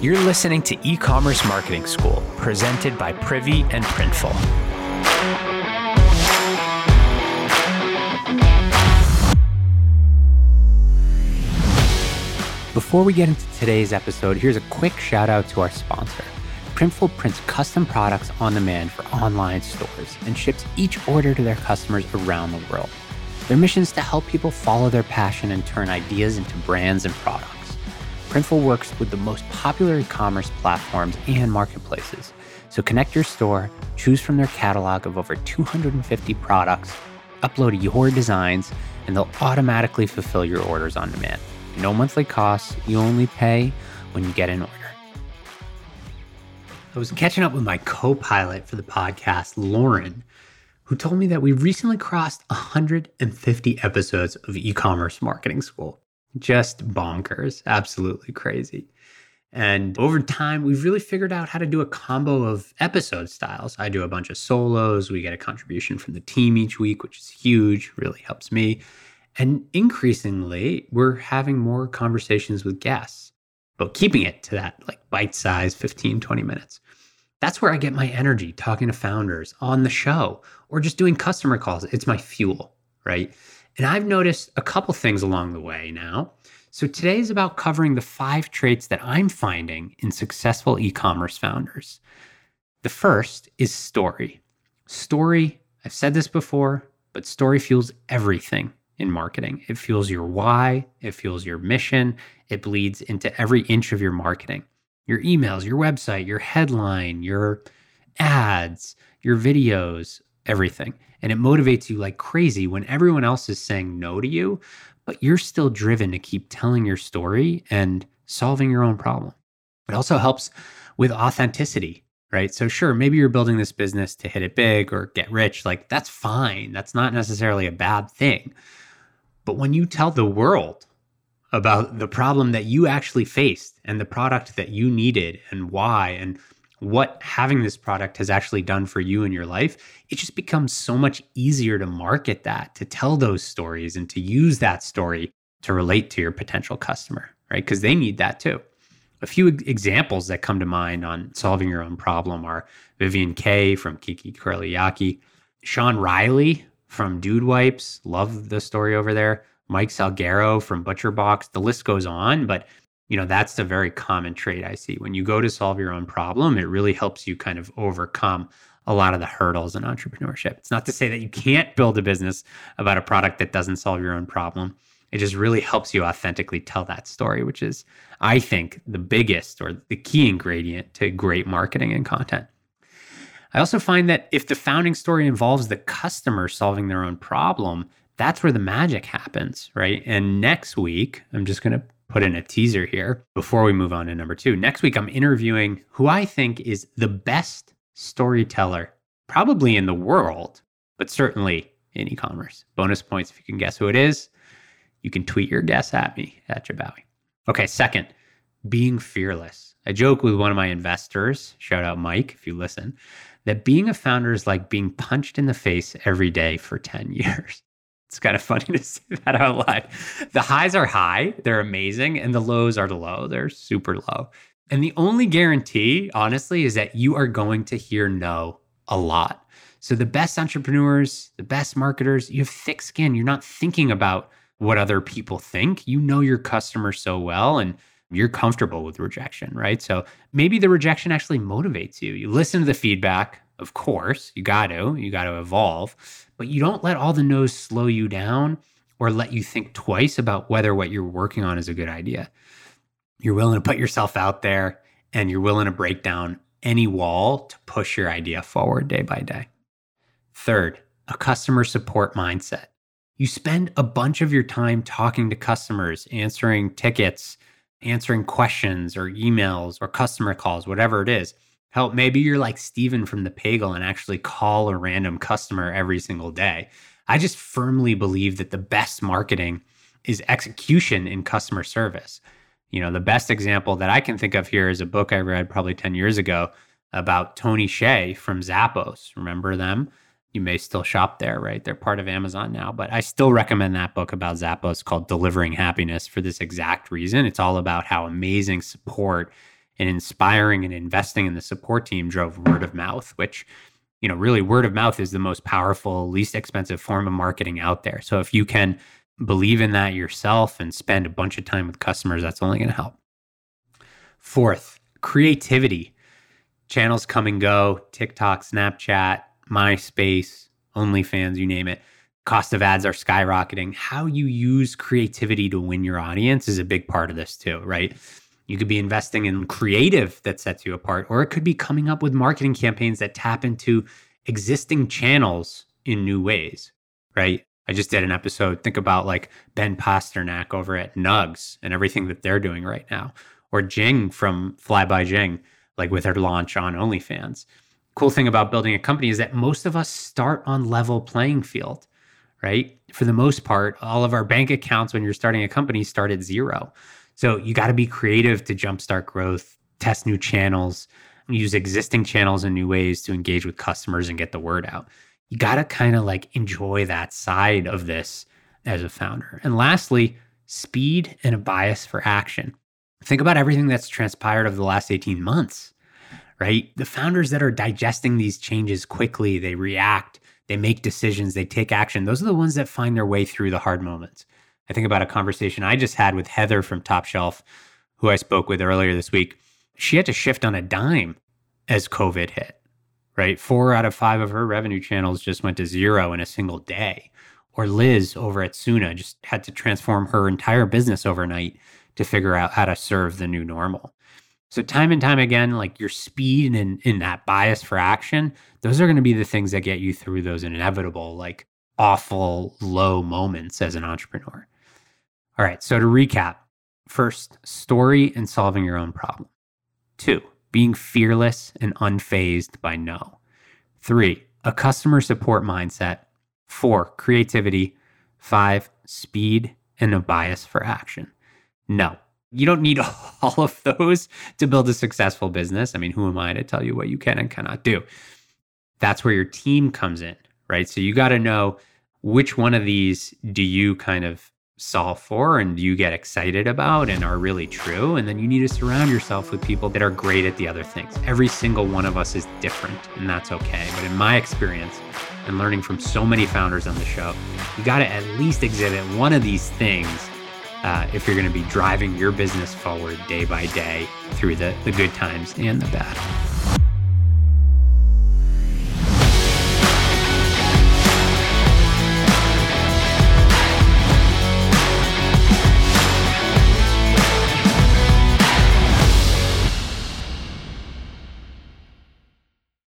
You're listening to E Commerce Marketing School, presented by Privy and Printful. Before we get into today's episode, here's a quick shout out to our sponsor. Printful prints custom products on demand for online stores and ships each order to their customers around the world. Their mission is to help people follow their passion and turn ideas into brands and products. Printful works with the most popular e commerce platforms and marketplaces. So connect your store, choose from their catalog of over 250 products, upload your designs, and they'll automatically fulfill your orders on demand. No monthly costs, you only pay when you get an order. I was catching up with my co pilot for the podcast, Lauren, who told me that we recently crossed 150 episodes of e commerce marketing school. Just bonkers, absolutely crazy. And over time, we've really figured out how to do a combo of episode styles. I do a bunch of solos. We get a contribution from the team each week, which is huge, really helps me. And increasingly, we're having more conversations with guests, but keeping it to that like bite size 15, 20 minutes. That's where I get my energy talking to founders on the show or just doing customer calls. It's my fuel, right? And I've noticed a couple things along the way now. So today is about covering the five traits that I'm finding in successful e commerce founders. The first is story. Story, I've said this before, but story fuels everything in marketing. It fuels your why, it fuels your mission, it bleeds into every inch of your marketing your emails, your website, your headline, your ads, your videos, everything. And it motivates you like crazy when everyone else is saying no to you, but you're still driven to keep telling your story and solving your own problem. It also helps with authenticity, right? So, sure, maybe you're building this business to hit it big or get rich. Like, that's fine. That's not necessarily a bad thing. But when you tell the world about the problem that you actually faced and the product that you needed and why and what having this product has actually done for you in your life, it just becomes so much easier to market that, to tell those stories and to use that story to relate to your potential customer, right? Because they need that too. A few examples that come to mind on solving your own problem are Vivian Kaye from KinkyCurlyYaki, Sean Riley from Dude Wipes, love the story over there. Mike Salguero from ButcherBox. The list goes on, but you know that's a very common trait I see. When you go to solve your own problem, it really helps you kind of overcome a lot of the hurdles in entrepreneurship. It's not to say that you can't build a business about a product that doesn't solve your own problem. It just really helps you authentically tell that story, which is, I think, the biggest or the key ingredient to great marketing and content. I also find that if the founding story involves the customer solving their own problem, that's where the magic happens, right? And next week, I'm just going to put in a teaser here before we move on to number two. Next week, I'm interviewing who I think is the best storyteller, probably in the world, but certainly in e commerce. Bonus points if you can guess who it is. You can tweet your guess at me at Jabbawy. Okay, second, being fearless. I joke with one of my investors, shout out Mike if you listen, that being a founder is like being punched in the face every day for 10 years. It's kind of funny to say that out loud. The highs are high, they're amazing, and the lows are low, they're super low. And the only guarantee, honestly, is that you are going to hear no a lot. So the best entrepreneurs, the best marketers, you have thick skin. You're not thinking about what other people think. You know your customer so well and you're comfortable with rejection, right? So maybe the rejection actually motivates you. You listen to the feedback, of course, you got to, you got to evolve, but you don't let all the no's slow you down or let you think twice about whether what you're working on is a good idea. You're willing to put yourself out there and you're willing to break down any wall to push your idea forward day by day. Third, a customer support mindset. You spend a bunch of your time talking to customers, answering tickets, answering questions or emails or customer calls, whatever it is. Hell, maybe you're like Steven from the Pagel and actually call a random customer every single day. I just firmly believe that the best marketing is execution in customer service. You know, the best example that I can think of here is a book I read probably 10 years ago about Tony Hsieh from Zappos. Remember them? You may still shop there, right? They're part of Amazon now, but I still recommend that book about Zappos called Delivering Happiness for this exact reason. It's all about how amazing support and inspiring and investing in the support team drove word of mouth, which, you know, really word of mouth is the most powerful, least expensive form of marketing out there. So if you can believe in that yourself and spend a bunch of time with customers, that's only going to help. Fourth, creativity. Channels come and go TikTok, Snapchat, MySpace, OnlyFans, you name it. Cost of ads are skyrocketing. How you use creativity to win your audience is a big part of this too, right? You could be investing in creative that sets you apart, or it could be coming up with marketing campaigns that tap into existing channels in new ways, right? I just did an episode. Think about like Ben Pasternak over at Nuggs and everything that they're doing right now, or Jing from Fly by Jing, like with her launch on OnlyFans. Cool thing about building a company is that most of us start on level playing field, right? For the most part, all of our bank accounts when you're starting a company start at zero. So you got to be creative to jumpstart growth, test new channels, use existing channels in new ways to engage with customers and get the word out you got to kind of like enjoy that side of this as a founder. And lastly, speed and a bias for action. Think about everything that's transpired over the last 18 months, right? The founders that are digesting these changes quickly, they react, they make decisions, they take action. Those are the ones that find their way through the hard moments. I think about a conversation I just had with Heather from Top Shelf, who I spoke with earlier this week. She had to shift on a dime as COVID hit right? Four out of five of her revenue channels just went to zero in a single day. Or Liz over at Suna just had to transform her entire business overnight to figure out how to serve the new normal. So time and time again, like your speed and in that bias for action, those are going to be the things that get you through those inevitable, like awful low moments as an entrepreneur. All right. So to recap, first, story and solving your own problem. Two, being fearless and unfazed by no. Three, a customer support mindset. Four, creativity. Five, speed and a bias for action. No, you don't need all of those to build a successful business. I mean, who am I to tell you what you can and cannot do? That's where your team comes in, right? So you got to know which one of these do you kind of solve for and you get excited about and are really true. And then you need to surround yourself with people that are great at the other things. Every single one of us is different, and that's okay. But in my experience, and learning from so many founders on the show, you got to at least exhibit one of these things uh, if you're going to be driving your business forward day by day through the, the good times and the bad.